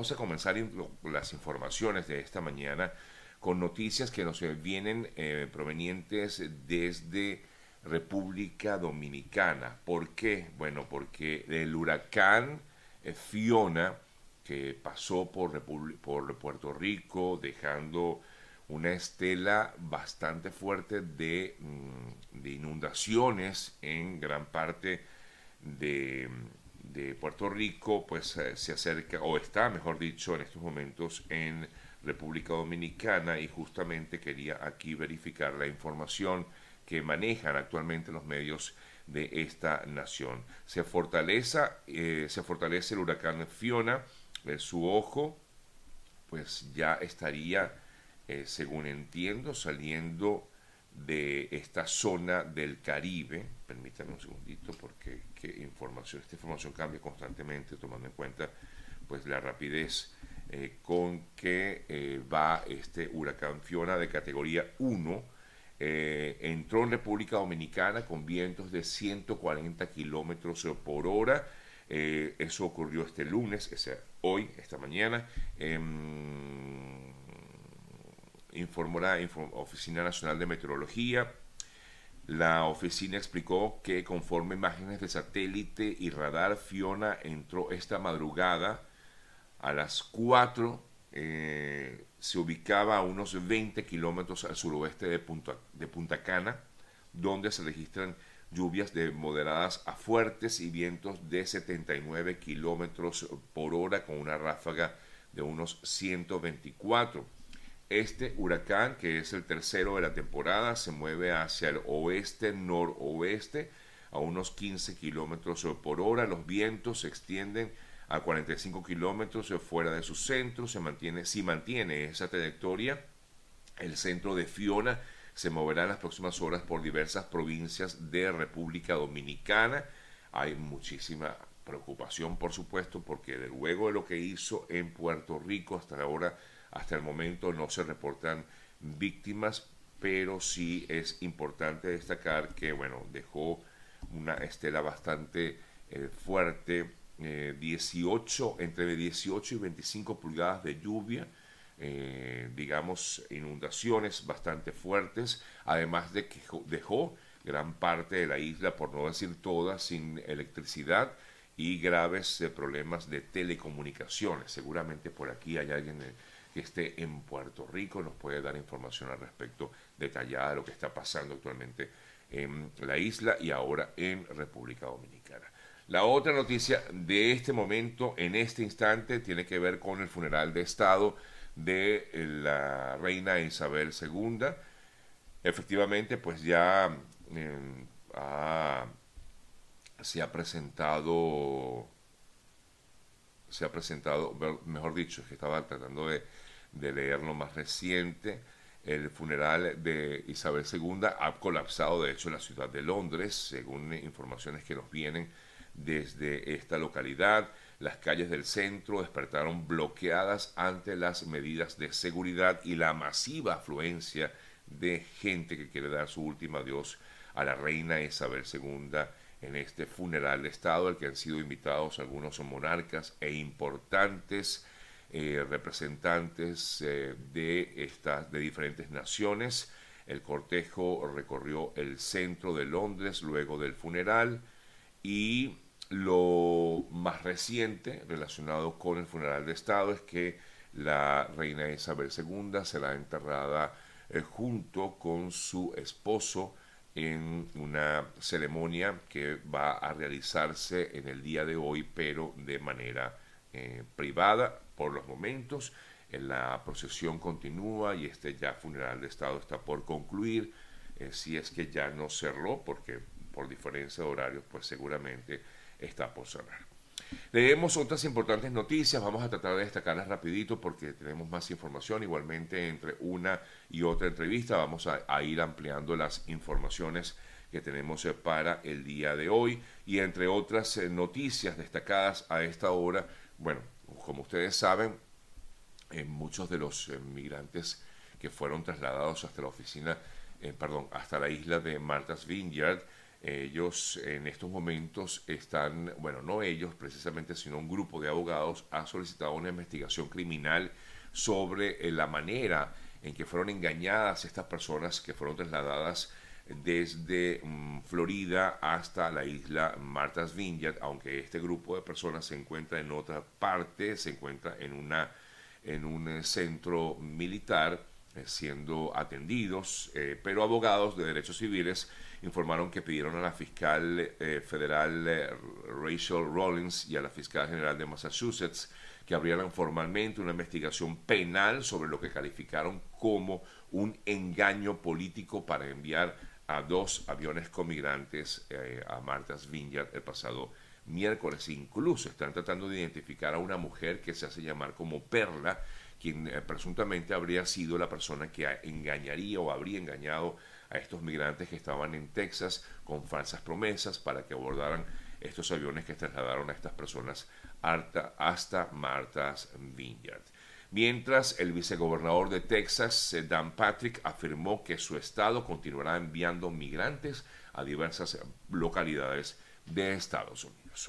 vamos a comenzar las informaciones de esta mañana con noticias que nos vienen eh, provenientes desde República Dominicana. ¿Por qué? Bueno, porque el huracán eh, Fiona, que pasó por, por Puerto Rico, dejando una estela bastante fuerte de, mm, de inundaciones en gran parte de, de Puerto Rico, pues eh, se acerca, o está, mejor dicho, en estos momentos en República Dominicana y justamente quería aquí verificar la información que manejan actualmente los medios de esta nación. Se fortalece, eh, se fortalece el huracán Fiona, eh, su ojo pues ya estaría, según entiendo, saliendo de esta zona del Caribe. Permítanme un segundito porque qué información, esta información cambia constantemente tomando en cuenta pues la rapidez eh, con que eh, va este huracán Fiona de categoría 1. Eh, entró en República Dominicana con vientos de 140 kilómetros por hora. eso ocurrió este lunes, es hoy, esta mañana. Informó la Oficina Nacional de Meteorología. La oficina explicó que conforme imágenes de satélite y radar, Fiona entró esta madrugada a las 4 eh, se ubicaba a unos 20 kilómetros al suroeste de Punta, de Punta Cana, donde se registran lluvias de moderadas a fuertes y vientos de 79 kilómetros por hora con una ráfaga de unos 124. Este huracán, que es el tercero de la temporada, se mueve hacia el oeste-noroeste a unos 15 kilómetros por hora. Los vientos se extienden a 45 kilómetros fuera de su centro. Se mantiene, si mantiene esa trayectoria, el centro de Fiona se moverá en las próximas horas por diversas provincias de República Dominicana. Hay muchísima preocupación, por supuesto, porque luego de lo que hizo en Puerto Rico hasta ahora, hasta el momento no se reportan víctimas, pero sí es importante destacar que, bueno, dejó una estela bastante eh, fuerte 18, eh, entre 18 y 25 pulgadas de lluvia, eh, digamos, inundaciones bastante fuertes, además de que dejó gran parte de la isla, por no decir toda, sin electricidad y graves problemas de telecomunicaciones. Seguramente por aquí hay alguien que esté en Puerto Rico, nos puede dar información al respecto detallada de lo que está pasando actualmente en la isla y ahora en República Dominicana. La otra noticia de este momento, en este instante, tiene que ver con el funeral de Estado de eh, la reina Isabel II. Efectivamente, pues ya em, se ha presentado, se ha presentado, mejor dicho, que estaba tratando de, de leer lo más reciente, el funeral de Isabel II ha colapsado, de hecho, en la ciudad de Londres, según informaciones que nos vienen desde esta localidad. Las calles del centro despertaron bloqueadas ante las medidas de seguridad y la masiva afluencia de gente que quiere dar su último adiós a la reina Isabel II en este funeral de Estado al que han sido invitados algunos monarcas e importantes eh, representantes eh, de, estas, de diferentes naciones. El cortejo recorrió el centro de Londres luego del funeral y lo más reciente relacionado con el funeral de Estado es que la reina Isabel II será enterrada eh, junto con su esposo en una ceremonia que va a realizarse en el día de hoy, pero de manera eh, privada por los momentos. La procesión continúa y este ya funeral de Estado está por concluir, eh, si es que ya no cerró, porque por diferencia de horarios, pues seguramente está por cerrar. Leemos otras importantes noticias, vamos a tratar de destacarlas rapidito porque tenemos más información. Igualmente entre una y otra entrevista vamos a, ir ampliando las informaciones que tenemos eh, para el día de hoy y entre otras eh, noticias destacadas a esta hora, bueno, como ustedes saben, eh, muchos de los migrantes que fueron trasladados hasta la oficina, perdón, hasta la isla de Martha's Vineyard, Ellos en estos momentos están, bueno, no ellos precisamente, sino un grupo de abogados ha solicitado una investigación criminal sobre eh, la manera en que fueron engañadas estas personas que fueron trasladadas desde mm, Florida hasta la isla Martha's Vineyard, aunque este grupo de personas se encuentra en otra parte, se encuentra en, una, en un eh, centro militar siendo atendidos, pero abogados de derechos civiles informaron que pidieron a la fiscal eh, federal eh, Rachel Rollins y a la fiscal general de Massachusetts que abrieran formalmente una investigación penal sobre lo que calificaron como un engaño político para enviar a dos aviones con migrantes eh, a Martha's Vineyard el pasado miércoles. Incluso están tratando de identificar a una mujer que se hace llamar como Perla, quien presuntamente habría sido la persona que engañaría o habría engañado a estos migrantes que estaban en Texas con falsas promesas para que abordaran estos aviones que trasladaron a estas personas hasta Martha's Vineyard. Mientras, el vicegobernador de Texas, Dan Patrick, afirmó que su estado continuará enviando migrantes a diversas localidades de Estados Unidos.